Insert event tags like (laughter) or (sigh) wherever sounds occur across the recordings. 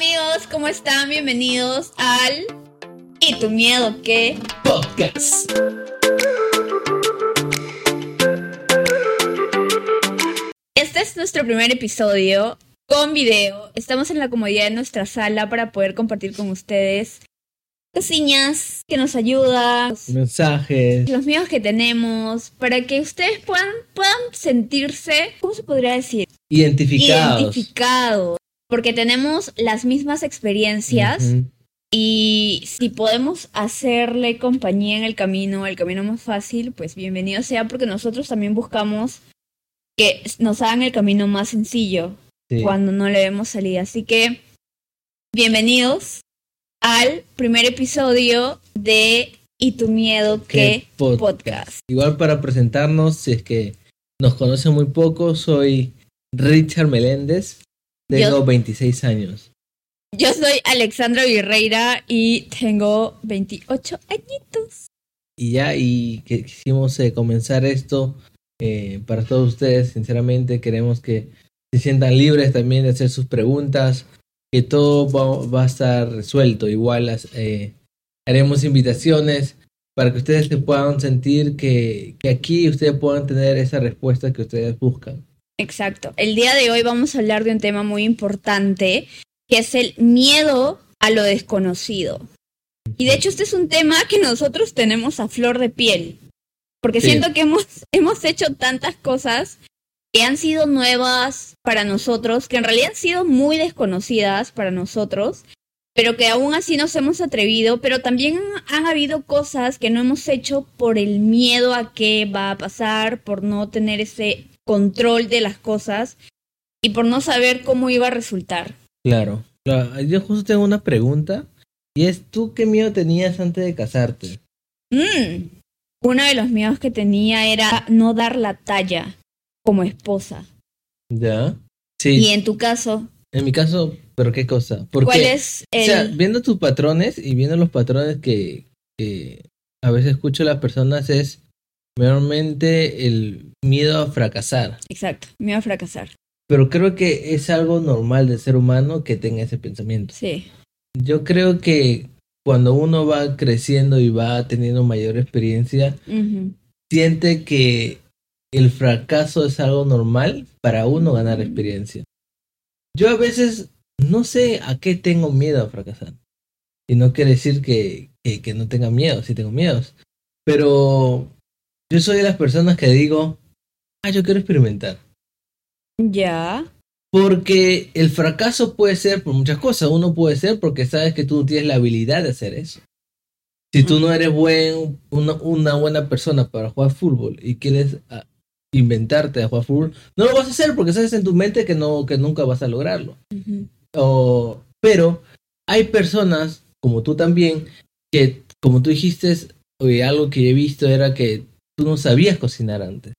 amigos, ¿cómo están? Bienvenidos al ¿Y tu miedo qué? Podcast. Este es nuestro primer episodio con video. Estamos en la comodidad de nuestra sala para poder compartir con ustedes cosillas que nos ayudan, Mensajes. los miedos que tenemos, para que ustedes puedan, puedan sentirse, ¿cómo se podría decir? Identificados. Identificados. Porque tenemos las mismas experiencias. Y si podemos hacerle compañía en el camino, el camino más fácil, pues bienvenido sea, porque nosotros también buscamos que nos hagan el camino más sencillo Sí. cuando no le vemos salida. Así que, bienvenidos al primer episodio de ¿Y tu miedo podcast? podcast. Igual para presentarnos, si es que nos conocen muy poco, soy Richard Meléndez, tengo Yo- 26 años. Yo soy Alexandra Virreira y tengo 28 añitos. Y ya, y que quisimos eh, comenzar esto eh, para todos ustedes, sinceramente queremos que se sientan libres también de hacer sus preguntas, que todo va, va a estar resuelto. Igual las, eh, haremos invitaciones para que ustedes se puedan sentir que, que aquí ustedes puedan tener esa respuesta que ustedes buscan. Exacto. El día de hoy vamos a hablar de un tema muy importante, que es el miedo a lo desconocido. Y de hecho este es un tema que nosotros tenemos a flor de piel, porque Sí. siento que hemos, (laughs) hemos hecho tantas cosas que han sido nuevas para nosotros, que en realidad han sido muy desconocidas para nosotros, pero que aún así nos hemos atrevido, pero también han habido cosas que no hemos hecho por el miedo a qué va a pasar, por no tener ese control de las cosas y por no saber cómo iba a resultar. Claro. Claro, Yo justo tengo una pregunta y es, ¿tú qué miedo tenías antes de casarte? Mm. Uno de los miedos que tenía era no dar la talla como esposa. ¿Ya? Sí. Y en tu caso, En mi caso, ¿pero qué cosa? Porque, ¿cuál es o sea, viendo tus patrones y viendo los patrones que, que a veces escucho a las personas es mayormente el miedo a fracasar. Exacto, miedo a fracasar. Pero creo que es algo normal del ser humano que tenga ese pensamiento. Sí, Yo creo que cuando uno va creciendo y va teniendo mayor experiencia, siente que el fracaso es algo normal para uno ganar experiencia. Yo a veces no sé a qué tengo miedo a fracasar. Y no quiere decir que, que, que no tenga miedo, sí tengo miedos. Pero yo soy de las personas que digo, ah, yo quiero experimentar. ya. Porque el fracaso puede ser por muchas cosas. Uno puede ser porque sabes que tú no tienes la habilidad de hacer eso. Si tú no eres buen, una, una buena persona para jugar fútbol y quieres ah, inventarte a jugar fútbol, no lo vas a hacer porque sabes en tu mente que no que nunca vas a lograrlo. O- pero hay personas como tú también que, como tú dijiste, oye, algo que he visto era que tú no sabías cocinar antes.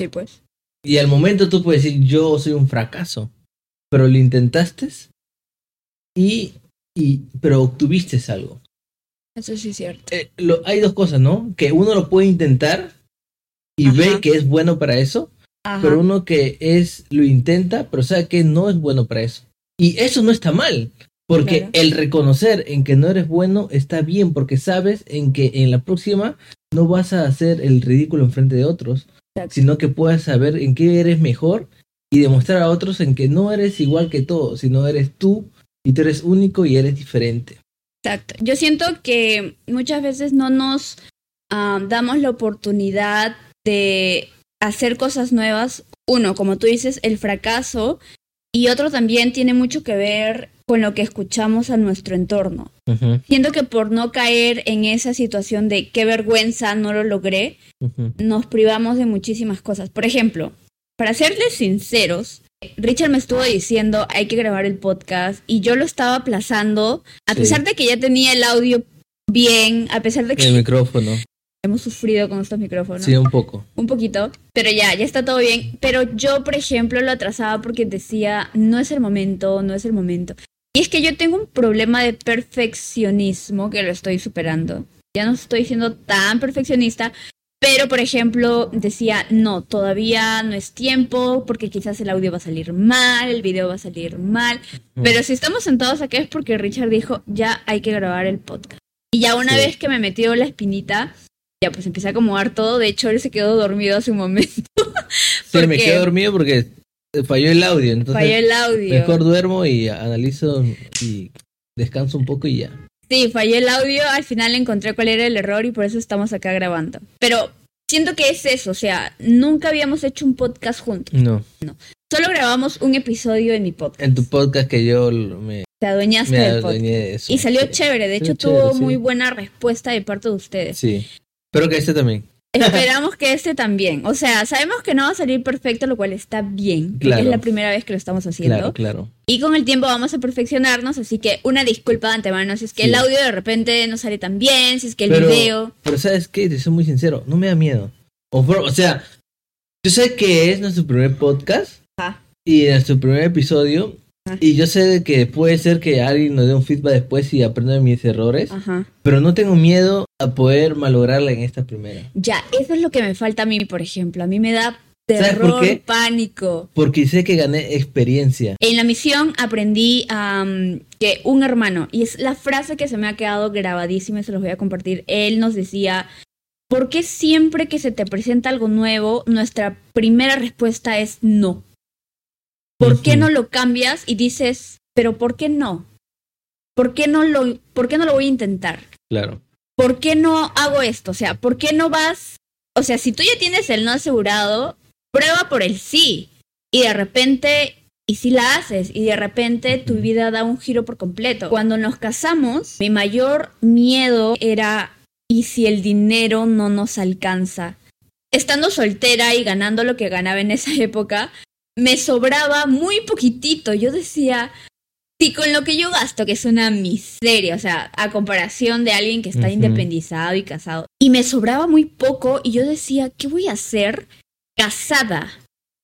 Sí, pues. Y al momento tú puedes decir, yo soy un fracaso. Pero lo intentaste y, y pero obtuviste algo. Eso sí es cierto. Eh, lo- hay dos cosas, ¿no? Que uno lo puede intentar y Ajá. ve que es bueno para eso, Ajá. pero uno que es lo intenta, pero sabe que no es bueno para eso. Y eso no está mal, porque Claro. el reconocer en que no eres bueno está bien, porque sabes en que en la próxima no vas a hacer el ridículo enfrente de otros, Exacto. sino que puedas saber en qué eres mejor y demostrar a otros en que no eres igual que todos, sino eres tú y tú eres único y eres diferente. Exacto. Yo siento que muchas veces no nos ah, damos la oportunidad de hacer cosas nuevas. Uno, como tú dices, el fracaso. Y otro también tiene mucho que ver con lo que escuchamos a nuestro entorno. Ujú, Siento que por no caer en esa situación de qué vergüenza, no lo logré, nos privamos de muchísimas cosas. Por ejemplo, para serles sinceros, Richard me estuvo diciendo hay que grabar el podcast y yo lo estaba aplazando, a Sí. pesar de que ya tenía el audio bien, a pesar de que El micrófono, (laughs) hemos sufrido con estos micrófonos. sí, un poco. Un poquito, pero ya, ya está todo bien. Pero yo, por ejemplo, lo atrasaba porque decía, no es el momento, no es el momento. Y es que yo tengo un problema de perfeccionismo que lo estoy superando. Ya no estoy siendo tan perfeccionista, Pero, por ejemplo, decía, no, todavía no es tiempo, porque quizás el audio va a salir mal, el video va a salir mal. Pero si estamos sentados aquí es porque Richard dijo, ya hay que grabar el podcast. Y ya una Sí. vez que me metió la espinita, ya pues empecé a acomodar todo. De hecho, él se quedó dormido hace un momento. (laughs) Sí, me quedé dormido porque falló el audio. Entonces, Falló el audio. mejor duermo y analizo y descanso un poco y ya. Sí, falló el audio, al final encontré cuál era el error y por eso estamos acá grabando. Pero siento que es eso, o sea, nunca habíamos hecho un podcast juntos. No. Solo grabamos un episodio en mi podcast. En tu podcast que yo me, Te adueñaste del podcast. de eso. Y salió Sí. chévere, de Salió hecho tuvo sí. muy buena respuesta de parte de ustedes. Sí. Espero que este también. Esperamos que este también. O sea, sabemos que no va a salir perfecto, lo cual está bien. Claro. Es la primera vez que lo estamos haciendo. Claro, claro. Y con el tiempo vamos a perfeccionarnos, así que una disculpa de antemano si es que Sí. el audio de repente no sale tan bien, si es que el Pero- video... Pero ¿sabes qué? Te soy muy sincero. No me da miedo. O, o sea, yo sé que es nuestro primer podcast Ajá. y nuestro primer episodio. Ajá. Y yo sé que puede ser que alguien nos dé un feedback después y aprenda de mis errores. Ajá. Pero no tengo miedo a poder malograrla en esta primera. Ya, eso es lo que me falta a mí, por ejemplo. A mí me da ¿Sabes por terror, qué? pánico. Porque sé que gané experiencia. En la misión aprendí que un hermano, y es la frase que se me ha quedado grabadísima y se los voy a compartir, él nos decía, ¿por qué siempre que se te presenta algo nuevo, nuestra primera respuesta es no? ¿Por qué no lo cambias y dices, pero ¿por qué no? ¿Por qué no lo, por qué no lo voy a intentar? Claro. ¿Por qué no hago esto? O sea, ¿por qué no vas? O sea, si tú ya tienes el no asegurado, prueba por el sí. Y de repente, y si la haces, y de repente tu vida da un giro por completo. Cuando nos casamos, mi mayor miedo era, ¿y si el dinero no nos alcanza? Estando soltera y ganando lo que ganaba en esa (laughs) época, me sobraba muy poquitito. Yo decía, Sí, con lo que yo gasto, que es una miseria, o sea, a comparación de alguien que está independizado y casado. Y me sobraba muy poco y yo decía, ¿qué voy a hacer casada?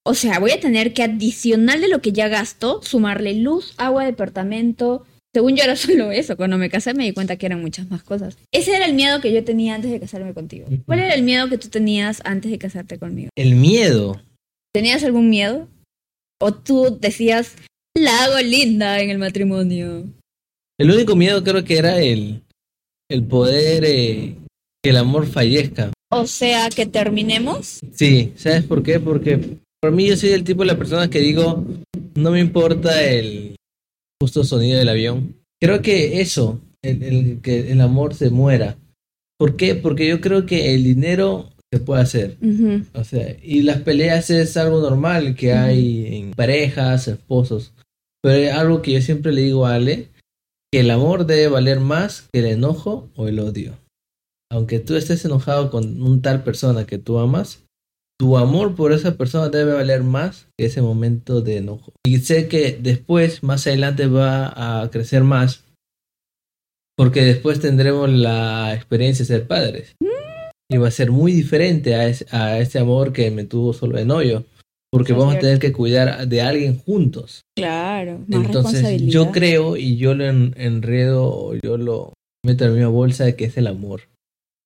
O sea, voy a tener que adicional de lo que ya gasto, sumarle luz, agua, departamento. Según yo era (laughs) solo eso, cuando me casé me di cuenta que eran muchas más cosas. Ese era el miedo que yo tenía antes de casarme contigo. ¿Cuál era el miedo que tú tenías antes de casarte conmigo? El miedo. ¿Tenías algún miedo? ¿O tú decías, la hago linda en el matrimonio? El único miedo creo que era el, el poder eh, que el amor fallezca. O sea, que terminemos. Sí, ¿sabes por qué? Porque por mí yo soy el tipo de la persona que digo, no me importa el justo sonido del avión. Creo que eso, el, el- que el amor se muera. ¿Por qué? Porque yo creo que el dinero se puede hacer. O sea, y las peleas es algo normal que hay en parejas, esposos. Pero es algo que yo siempre le digo a Ale, que el amor debe valer más que el enojo o el odio. Aunque tú estés enojado con un tal persona que tú amas, tu amor por esa persona debe valer más que ese momento de enojo. Y sé que después, más adelante, va a crecer más, porque después tendremos la experiencia de ser padres. Y va a ser muy diferente a, ese- a ese amor que me tuvo solo de novio. Porque vamos a tener que cuidar de alguien juntos. Claro, más Entonces yo creo y yo lo en- enredo yo lo meto en la misma bolsa de que es el amor.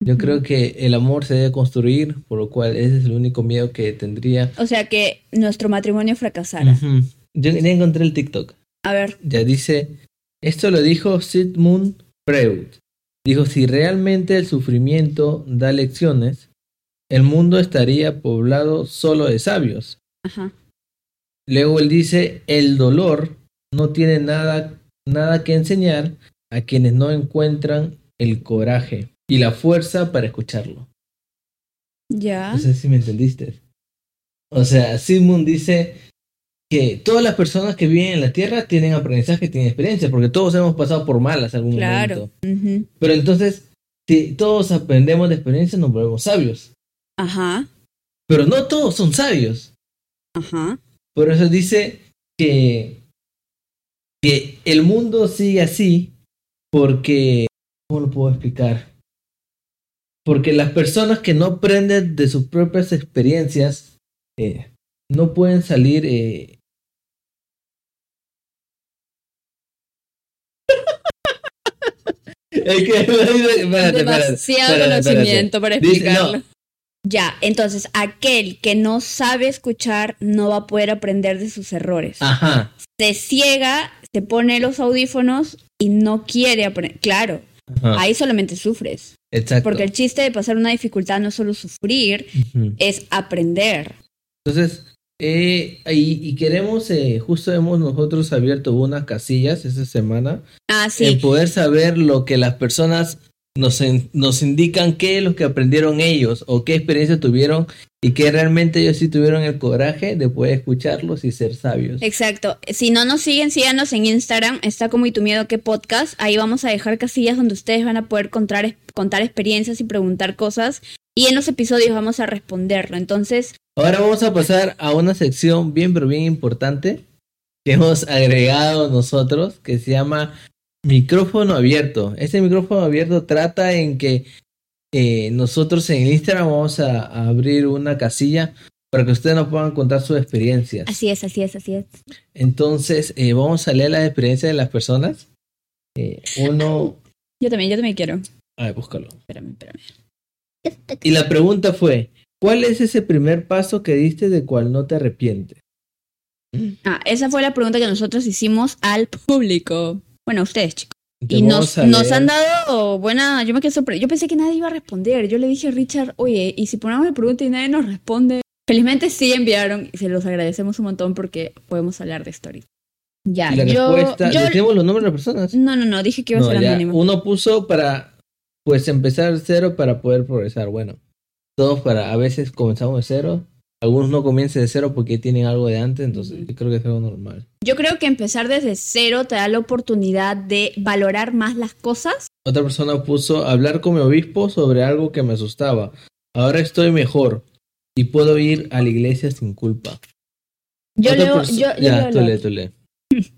Yo creo que el amor se debe construir, por lo cual ese es el único miedo que tendría. O sea, que nuestro matrimonio fracasara. Yo ya encontré el TikTok. A ver, Ya dice, esto lo dijo Sigmund Freud. Dijo, si realmente el sufrimiento da lecciones, el mundo estaría poblado solo de sabios. Ajá. Luego él dice, el dolor no tiene nada, nada que enseñar a quienes no encuentran el coraje y la fuerza para escucharlo. Ya. No sé si me entendiste. O sea, Sigmund dice que todas las personas que viven en la Tierra tienen aprendizaje, tienen experiencia, porque todos hemos pasado por malas algún Claro. momento. Pero entonces, si todos aprendemos de experiencia, nos volvemos sabios. Ajá. Pero no todos son sabios. Ajá. Por eso dice que, que el mundo sigue así porque... ¿Cómo lo puedo explicar? Porque las personas que no aprenden de sus propias experiencias eh, no pueden salir... eh, (laughs) Es que- (laughs) espérate, espérate, Demasiado espérate, conocimiento para Dice- explicarlo. Ya, entonces aquel que no sabe escuchar no va a poder aprender de sus errores. Ajá. Se ciega, se pone los audífonos y no quiere aprender. Claro, ajá. ahí solamente sufres. Exacto. Porque el chiste de pasar una dificultad no es solo sufrir, es aprender. Entonces, eh, y, y queremos, eh, justo hemos nosotros abierto unas casillas esta semana Ah, en sí. poder saber lo que las personas nos, en- nos indican qué es lo que aprendieron ellos o qué experiencia tuvieron y que realmente ellos sí tuvieron el coraje de poder escucharlos y ser sabios. Exacto. Si no nos siguen, síganos en Instagram. Está como y tu miedo que podcast. Ahí vamos a dejar casillas donde ustedes van a poder contar, contar experiencias y preguntar cosas. Y en los episodios vamos a responderlo. Entonces, Ahora vamos a pasar a una sección bien pero bien importante que hemos agregado nosotros que se llama micrófono abierto. Este micrófono abierto trata en que eh, nosotros en Instagram vamos a, a abrir una casilla para que ustedes nos puedan contar sus experiencias. así es, así es, así es. Entonces eh, vamos a leer las experiencias de las personas. Eh, uno, (laughs) Yo también, yo también quiero. a ver, búscalo. Espérame, espérame. Y la pregunta fue, ¿cuál es ese primer paso que diste de cual no te arrepientes? Ah, esa fue la pregunta que nosotros hicimos al público. Bueno, a ustedes, chicos. Y nos, a nos han dado buena. Yo me quedé sorprendida. Yo pensé que nadie iba a responder. Yo le dije a Richard, oye, ¿y si ponemos la pregunta y nadie nos responde? Felizmente sí enviaron y se los agradecemos un montón porque podemos hablar de story. Ya, Y la yo. respuesta, yo- ¿decimos los nombres de las personas? no, no, no, dije que iba a No, ser ya, anónimo. uno puso para, pues, empezar cero para poder progresar. Bueno, todos para, a veces comenzamos de cero. Algunos no comienzan de cero porque tienen algo de antes, entonces yo creo que es algo normal. Yo creo que empezar desde cero te da la oportunidad de valorar más las cosas. Otra persona puso hablar con mi obispo sobre algo que me asustaba. Ahora estoy mejor y puedo ir a la iglesia sin culpa. Yo leo, yo, yo ya, leo tú lee, tú lee. (laughs)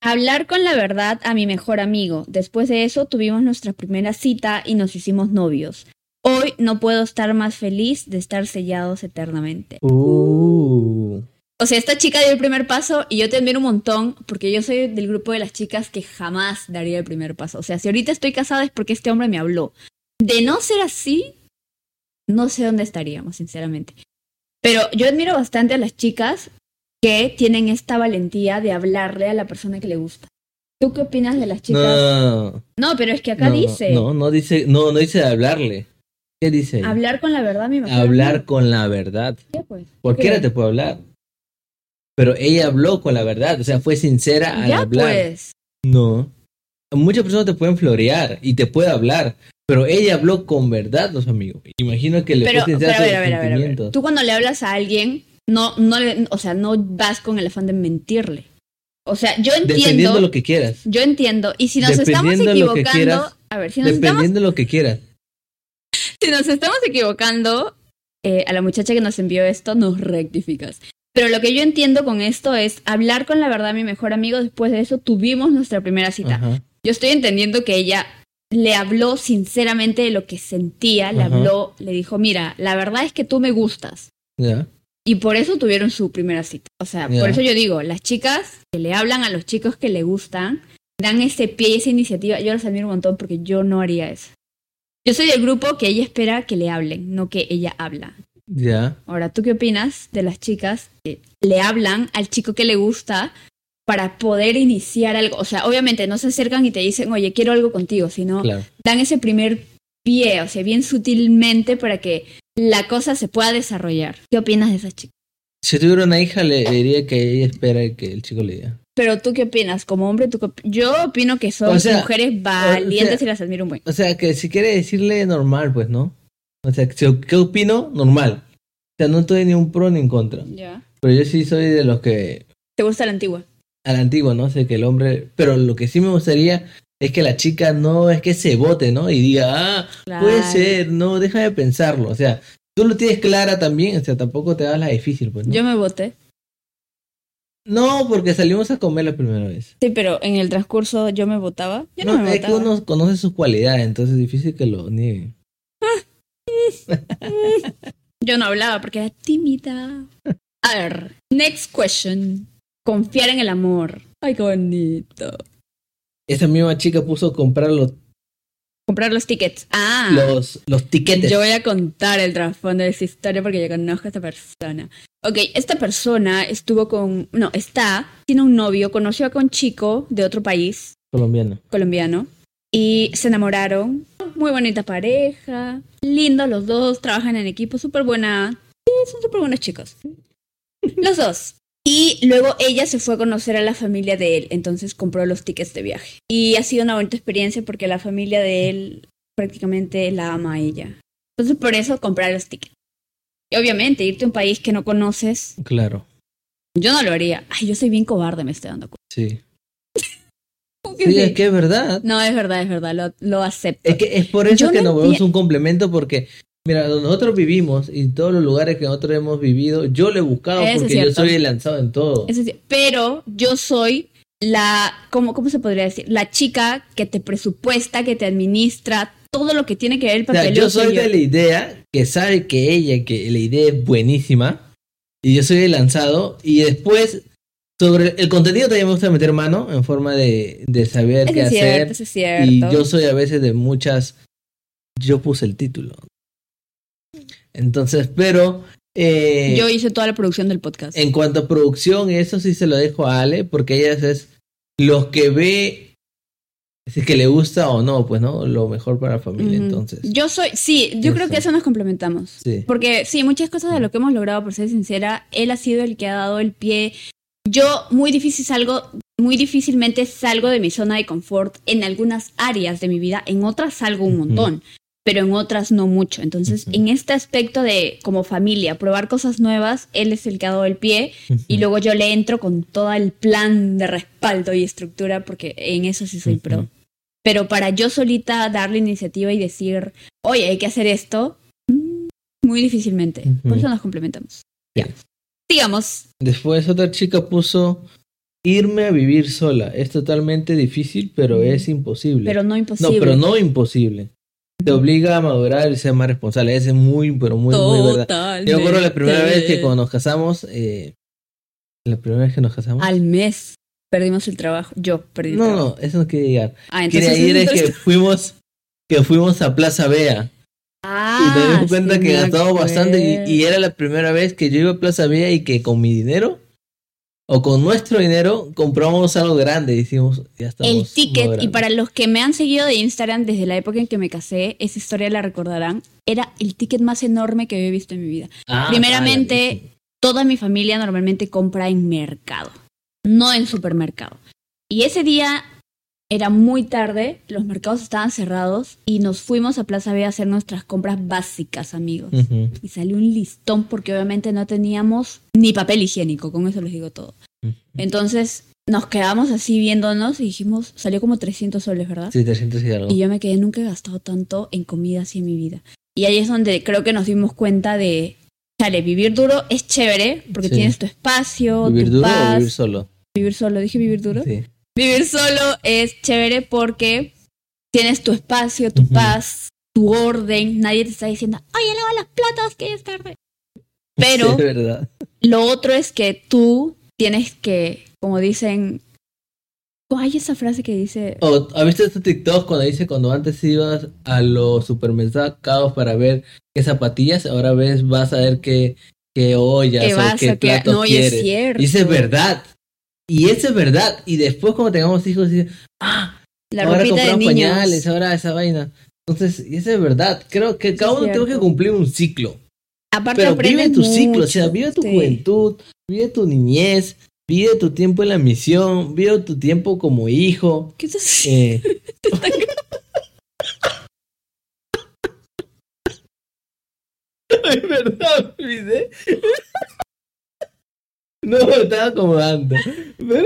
Hablar con la verdad a mi mejor amigo. Después de eso tuvimos nuestra primera cita y nos hicimos novios. Hoy no puedo estar más feliz de estar sellados eternamente. Uh, O sea, esta chica dio el primer paso y yo te admiro un montón porque yo soy del grupo de las chicas que jamás daría el primer paso. O sea, si ahorita estoy casada es porque este hombre me habló. De no ser así, no sé dónde estaríamos, sinceramente. Pero yo admiro bastante a las chicas que tienen esta valentía de hablarle a la persona que le gusta. ¿Tú qué opinas de las chicas? no, No, pero es que acá no, dice No, no dice, no, no dice de hablarle. ¿Qué dice? ahí? hablar con la verdad, mi mejor Hablar con la verdad. ¿Qué, pues? Cualquiera te puede hablar. Pero ella habló con la verdad, o sea, fue sincera al Ya hablar. pues. No. Muchas personas te pueden florear y te puede hablar, pero ella habló con verdad, los amigos. Imagino que le Pero, fue pero sincera a ver, sus a ver, a ver, a ver. sentimientos. Tú cuando le hablas a alguien, no, no le, o sea, no vas con el afán de mentirle. O sea, yo entiendo, Dependiendo de lo que quieras. yo entiendo. Y si nos estamos Dependiendo equivocando, quieras, a ver, si nos estamos, Dependiendo de lo que quieras. Si nos estamos equivocando, eh, a la muchacha que nos envió esto, nos rectificas. Pero lo que yo entiendo con esto es hablar con la verdad a mi mejor amigo. Después de eso tuvimos nuestra primera cita. Ajá. Yo estoy entendiendo que ella le habló sinceramente de lo que sentía, le Ajá. habló, le dijo, mira, la verdad es que tú me gustas. Y por eso tuvieron su primera cita. O sea, por eso yo digo, las chicas que le hablan a los chicos que le gustan, dan ese pie y esa iniciativa. Yo los admiro un montón porque yo no haría eso. Yo soy del grupo que ella espera que le hablen, no que ella habla. Ya. Ahora, ¿tú qué opinas de las chicas que le hablan al chico que le gusta para poder iniciar algo? O sea, obviamente no se acercan y te dicen, oye, quiero algo contigo, sino Claro. dan ese primer pie, o sea, bien sutilmente para que la cosa se pueda desarrollar. ¿Qué opinas de esas chicas? Si tuviera una hija, le le diría que ella espera que el chico le diga. Pero tú qué opinas, como hombre, ¿tú qué yo opino que son O sea, mujeres valientes o sea- y las admiro un buen. O sea, que si quiere decirle normal, pues, ¿no? O sea, ¿qué opino? Normal. O sea, no estoy ni un pro ni en contra. Ya. Pero yo sí soy de los que ¿Te gusta la antigua? a la antigua, ¿no? sé que el hombre. Pero lo que sí me gustaría es que la chica no es que se vote, ¿no? Y diga, ah, puede ser, no, deja de pensarlo. O sea, tú lo tienes clara también, o sea, tampoco te das la difícil, pues, ¿no? Yo me voté. No, porque salimos a comer la primera vez. Sí, pero en el transcurso yo me votaba. Yo no, No, me es que uno conoce sus cualidades, entonces es difícil que lo niegue. (laughs) Yo no hablaba porque era tímida. A ver, next question. Confiar en el amor. Ay, qué bonito. Esa misma chica puso comprarlo Comprar los tickets. Ah. Los, los tiquetes. Yo voy a contar el trasfondo de esa historia porque yo conozco a esta persona. Ok, esta persona estuvo con. No, está. Tiene un novio. Conoció a un chico de otro país, Colombiano. colombiano. Y se enamoraron. Muy bonita pareja. Lindos los dos. Trabajan en equipo. Súper buena. Sí, son súper buenos chicos. Los dos. Y luego ella se fue a conocer a la familia de él. Entonces compró los tickets de viaje. Y ha sido una bonita experiencia porque la familia de él prácticamente la ama a ella. Entonces por eso comprar los tickets. Y obviamente irte a un país que no conoces, Claro. yo no lo haría. Ay, yo soy bien cobarde, me estoy dando cuenta. Sí. (laughs) ¿Cómo que Sí, sí? es que es verdad. No, es verdad, es verdad, lo, lo acepto. Es que es por eso Yo que no nos vemos un complemento porque, mira, donde nosotros vivimos y todos los lugares que nosotros hemos vivido, yo lo he buscado Eso porque yo soy el lanzado en todo. Es pero yo soy la, ¿cómo, ¿cómo se podría decir? La chica que te presupuesta, que te administra todo lo que tiene que ver el O sea, yo soy soy yo. de la idea que sabe que ella, que la idea es buenísima y yo soy el lanzado y después sobre el contenido también me gusta meter mano en forma de, de saber Eso qué es hacer cierto, eso es cierto. y yo soy a veces de muchas yo puse el título entonces pero eh, Yo hice toda la producción del podcast. en cuanto a producción eso sí se lo dejo a Ale porque ella es los que ve si es que le gusta o no pues no lo mejor para la familia entonces. Yo soy, sí, yo creo que eso. nos complementamos. sí. Porque sí, muchas cosas de lo que hemos logrado, por ser sincera, él ha sido el que ha dado el pie. Yo muy difícil salgo, muy difícilmente salgo de mi zona de confort en algunas áreas de mi vida, en otras salgo un montón, pero en otras no mucho. Entonces, Ujú. en este aspecto de como familia, probar cosas nuevas, él es el que ha dado el pie y luego yo le entro con todo el plan de respaldo y estructura porque en eso sí soy pro. Ujú. Pero para yo solita dar la iniciativa y decir, oye, hay que hacer esto, mm, muy difícilmente. Por eso nos complementamos. Ya. Sigamos. Después otra chica puso irme a vivir sola. Es totalmente difícil, pero es imposible. Pero no no, imposible. pero no imposible. Te obliga a madurar y ser más responsable. Ese es muy, pero muy, muy verdad. Yo me acuerdo la primera vez que cuando nos casamos, eh, la primera vez que nos casamos. Al mes perdimos el trabajo. Yo perdí el no, trabajo. no, eso no quería llegar. Ah, entonces Quería ir es que (laughs) fuimos, que fuimos a Plaza Bea. Ah, y me di cuenta sí que me gastamos bastante y, era la primera vez que yo iba a Plaza Vea y que con mi dinero o con nuestro dinero compramos algo grande y decimos, ya estamos. el ticket, y para los que me han seguido de Instagram desde la época en que me casé, esa historia la recordarán, era el ticket más enorme que había visto en mi vida. Ah, primeramente, Toda mi familia normalmente compra en mercado, no en supermercado. Y ese día era muy tarde, los mercados estaban cerrados y nos fuimos a Plaza B a hacer nuestras compras básicas, amigos. Y salió un listón porque obviamente no teníamos ni papel higiénico, con eso les digo todo. Entonces nos quedamos así viéndonos y dijimos, salió como 300 soles, ¿verdad? Sí, 300 y algo. Y yo me quedé, nunca he gastado tanto en comida así en mi vida. Y ahí es donde creo que nos dimos cuenta de, chale, vivir duro es chévere porque Sí. tienes tu espacio, ¿Vivir tu duro paz. o vivir solo? Vivir solo, dije vivir duro. Sí. Vivir solo es chévere porque tienes tu espacio, tu paz, tu orden. Nadie te está diciendo, oye, lava las platas que ya es tarde. Pero Sí, lo otro es que tú tienes que, como dicen, oh, hay esa frase que dice, O, ¿Has visto este TikTok cuando dice cuando antes ibas a los supermercados para ver qué zapatillas, ahora ves, vas a ver qué, qué ollas o vas qué platos no, y es quieres? cierto. Y eso es verdad. Y eso es verdad. Y después cuando tengamos hijos, dice, ah, La ahora compramos niños. pañales, ahora esa vaina. Entonces, y eso es verdad. Creo que cada uno tengo que cumplir un ciclo. Aparte Pero vive tu ciclo, o sea, vive tu sí. juventud, vive tu niñez, vive tu tiempo en la misión, vive tu tiempo como hijo. ¿Qué estás Eh, (laughs) Es verdad. No, me estaba acomodando. Pero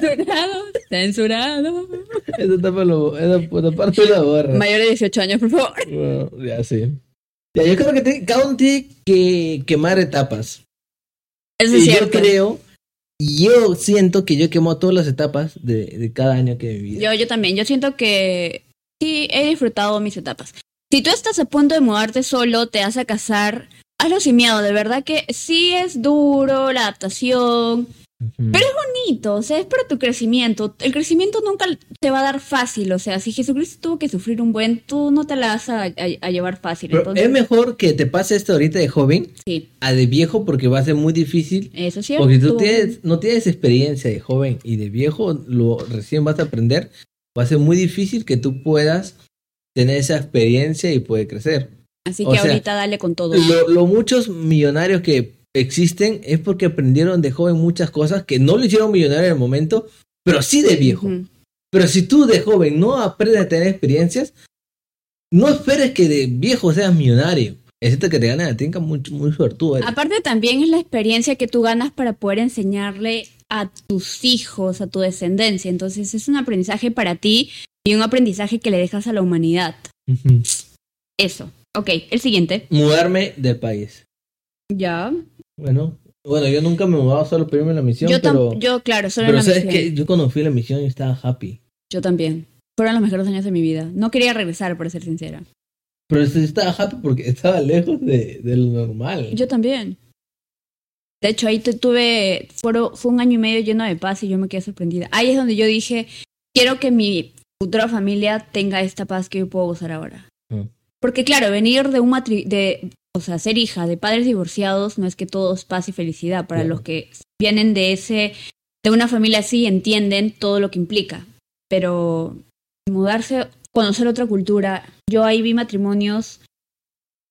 Censurado, censurado. esa tapa lo, esa, parte la borra. Mayor de 18 años, por favor. Bueno, ya sí. Ya, yo creo que te- cada uno tiene que quemar etapas. Eso y es yo cierto. creo, y yo siento que yo he quemado todas las etapas de, de cada año que he vivido. Yo, yo también. Yo siento que sí he disfrutado mis etapas. Si tú estás a punto de mudarte solo, te vas a casar, hazlo sin miedo. De verdad que sí es duro la adaptación. Pero bonito, o sea, es para tu crecimiento. El crecimiento nunca te va a dar fácil, o sea, si Jesucristo tuvo que sufrir un buen, tú no te la vas a, a- a llevar fácil. Pero Entonces, es mejor que te pase esto ahorita de joven sí, a de viejo porque va a ser muy difícil. eso es cierto. Porque tú tienes, no tienes experiencia de joven y de viejo lo recién vas a aprender. Va a ser muy difícil que tú puedas tener esa experiencia y poder crecer. Así o que sea, ahorita dale con todo. Lo, lo muchos millonarios que existen es porque aprendieron de joven muchas cosas que no lo hicieron millonario en el momento, pero sí de viejo. Ujú. Pero si tú de joven no aprendes a tener experiencias, no esperes que de viejo seas millonario. Excepto que te ganes la tinca muy, muy suertudo. eres. Aparte también es la experiencia que tú ganas para poder enseñarle a tus hijos, a tu descendencia. Entonces es un aprendizaje para ti y un aprendizaje que le dejas a la humanidad. Eso. Ok, el siguiente. Mudarme del país. Ya. Bueno, bueno, yo nunca me he mudado solo para irme a la misión, Yo, pero, yo, claro, solo en pero la sabes misión. que yo cuando fui a la misión yo estaba happy. Yo también. Fueron los mejores años de mi vida. No quería regresar, para ser sincera. Pero estaba happy porque estaba lejos de, de lo normal. Yo también. De hecho, ahí te tuve, fueron- fue un año y medio lleno de paz y yo me quedé sorprendida. Ahí es donde yo dije, quiero que mi futura familia tenga esta paz que yo puedo gozar ahora. Porque claro, venir de un matri de, o sea, ser hija de padres divorciados no es que todo es paz y felicidad. Para Claro. los que vienen de ese, de una familia así, entienden todo lo que implica. Pero mudarse, conocer otra cultura, yo ahí vi matrimonios,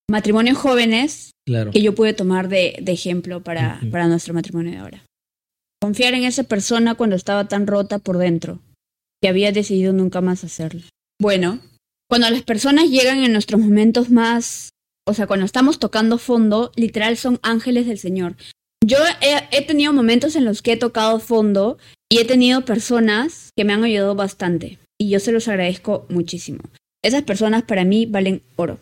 matrimonios jóvenes Claro. que yo pude tomar de, de ejemplo para, para nuestro matrimonio de ahora. Confiar en esa persona cuando estaba tan rota por dentro, que había decidido nunca más hacerlo. Bueno, cuando las personas llegan en nuestros momentos más, o sea, cuando estamos tocando fondo, literal son ángeles del Señor. Yo he, he tenido momentos en los que he tocado fondo y he tenido personas que me han ayudado bastante y yo se los agradezco muchísimo. Esas personas para mí valen oro.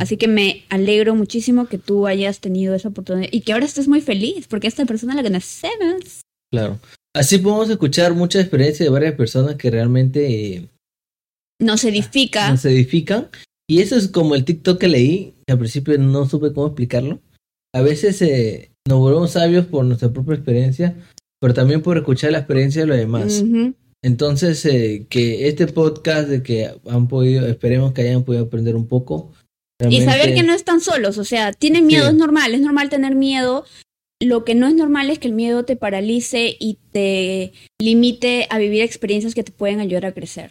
Así que me alegro muchísimo que tú hayas tenido esa oportunidad y que ahora estés muy feliz porque esta persona la conocemos. Claro. Así podemos escuchar mucha experiencia de varias personas que realmente Nos edifica. nos edifican. Y eso es como el TikTok que leí, que al principio no supe cómo explicarlo. A veces eh, nos volvemos sabios por nuestra propia experiencia, pero también por escuchar la experiencia de los demás. Entonces, eh, que este podcast de que han podido, esperemos que hayan podido aprender un poco. Y saber que no están solos, o sea, tienen miedo, Sí. es normal, es normal tener miedo. Lo que no es normal es que el miedo te paralice y te limite a vivir experiencias que te pueden ayudar a crecer.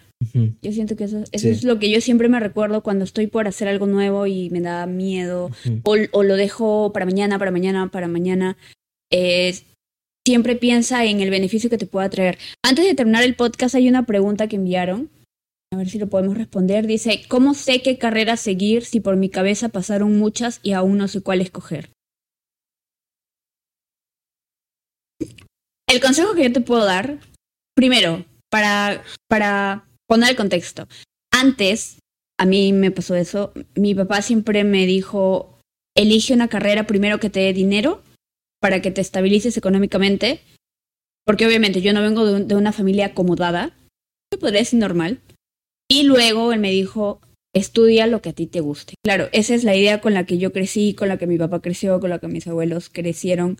Yo siento que eso, eso Sí. es lo que yo siempre me recuerdo cuando estoy por hacer algo nuevo y me da miedo o, o lo dejo para mañana, para mañana, para mañana. Eh, siempre piensa en el beneficio que te pueda traer. Antes de terminar el podcast hay una pregunta que enviaron. A ver si lo podemos responder. Dice, ¿cómo sé qué carrera seguir si por mi cabeza pasaron muchas y aún no sé cuál escoger? El consejo que yo te puedo dar, primero, para, para poner el contexto. Antes, a mí me pasó eso, mi papá siempre me dijo, elige una carrera primero que te dé dinero para que te estabilices económicamente, porque obviamente yo no vengo de, un- de una familia acomodada, que podría ser normal, y luego él me dijo, estudia lo que a ti te guste. Claro, esa es la idea con la que yo crecí, con la que mi papá creció, con la que mis abuelos crecieron.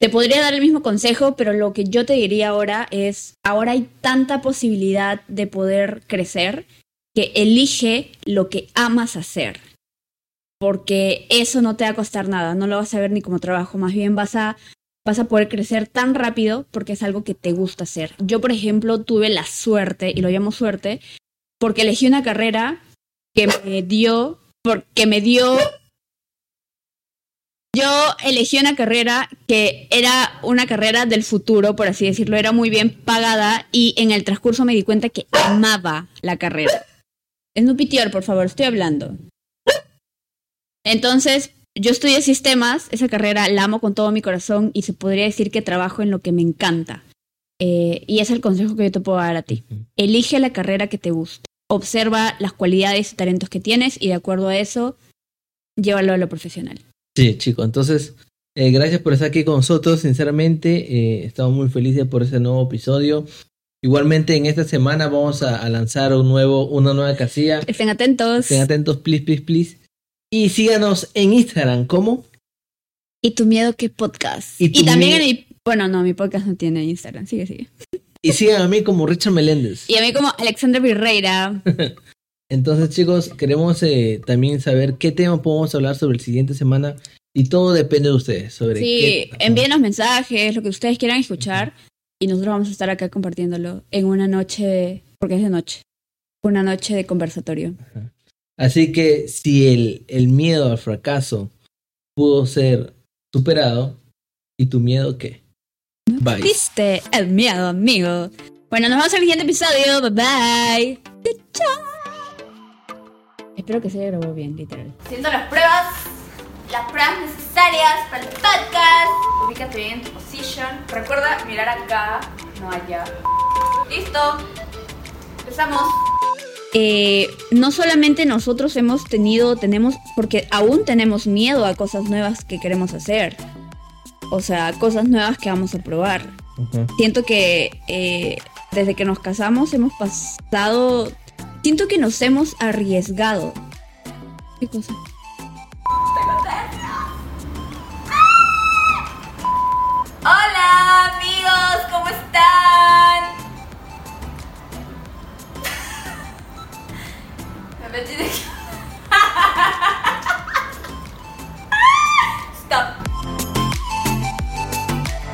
Te podría dar el mismo consejo, pero lo que yo te diría ahora es, ahora hay tanta posibilidad de poder crecer que elige lo que amas hacer. Porque eso no te va a costar nada, no lo vas a ver ni como trabajo, más bien vas a, vas a poder crecer tan rápido porque es algo que te gusta hacer. Yo, por ejemplo, tuve la suerte, y lo llamo suerte, porque elegí una carrera que me dio, porque me dio yo elegí una carrera que era una carrera del futuro, por así decirlo, era muy bien pagada y en el transcurso me di cuenta que amaba la carrera. Snoopy Tior, por favor, estoy hablando. Entonces, yo estudié sistemas, esa carrera la amo con todo mi corazón y se podría decir que trabajo en lo que me encanta. Eh, y es el consejo que yo te puedo dar a ti. Elige la carrera que te guste. Observa las cualidades y talentos que tienes y de acuerdo a eso, llévalo a lo profesional. Sí, chicos, entonces, eh, gracias por estar aquí con nosotros. Sinceramente, eh, estamos muy felices por ese nuevo episodio. Igualmente, en esta semana vamos a, a lanzar un nuevo, una nueva casilla. Estén atentos. Estén atentos, please, please, please. Y síganos en Instagram, ¿cómo? Y tu miedo que podcast. Y también en mi Bueno, no, mi podcast no tiene Instagram. Sigue, sigue. Y sigan a mí como Richard Meléndez. Y a mí como Alexandra Virreira. (laughs) Entonces, chicos, queremos eh, también saber qué tema podemos hablar sobre la siguiente semana. Y todo depende de ustedes. Sobre Sí, qué... envíenos mensajes, lo que ustedes quieran escuchar. Y nosotros vamos a estar acá compartiéndolo en una noche, porque es de noche. Una noche de conversatorio. Así que si el, el miedo al fracaso pudo ser superado, ¿y tu miedo qué? Bye. Viste el miedo, amigo. Bueno, nos vemos en el siguiente episodio. Bye bye. Chao. Espero que se haya grabado bien, literal. Haciendo las pruebas, las pruebas necesarias para el podcast. Ubícate bien en tu position. Recuerda mirar acá, no allá. Listo. Empezamos. Eh, no solamente nosotros hemos tenido, tenemos, porque aún tenemos miedo a cosas nuevas que queremos hacer. O sea, cosas nuevas que vamos a probar. Siento que eh, desde que nos casamos hemos pasado. Siento que nos hemos arriesgado. ¿Qué cosa?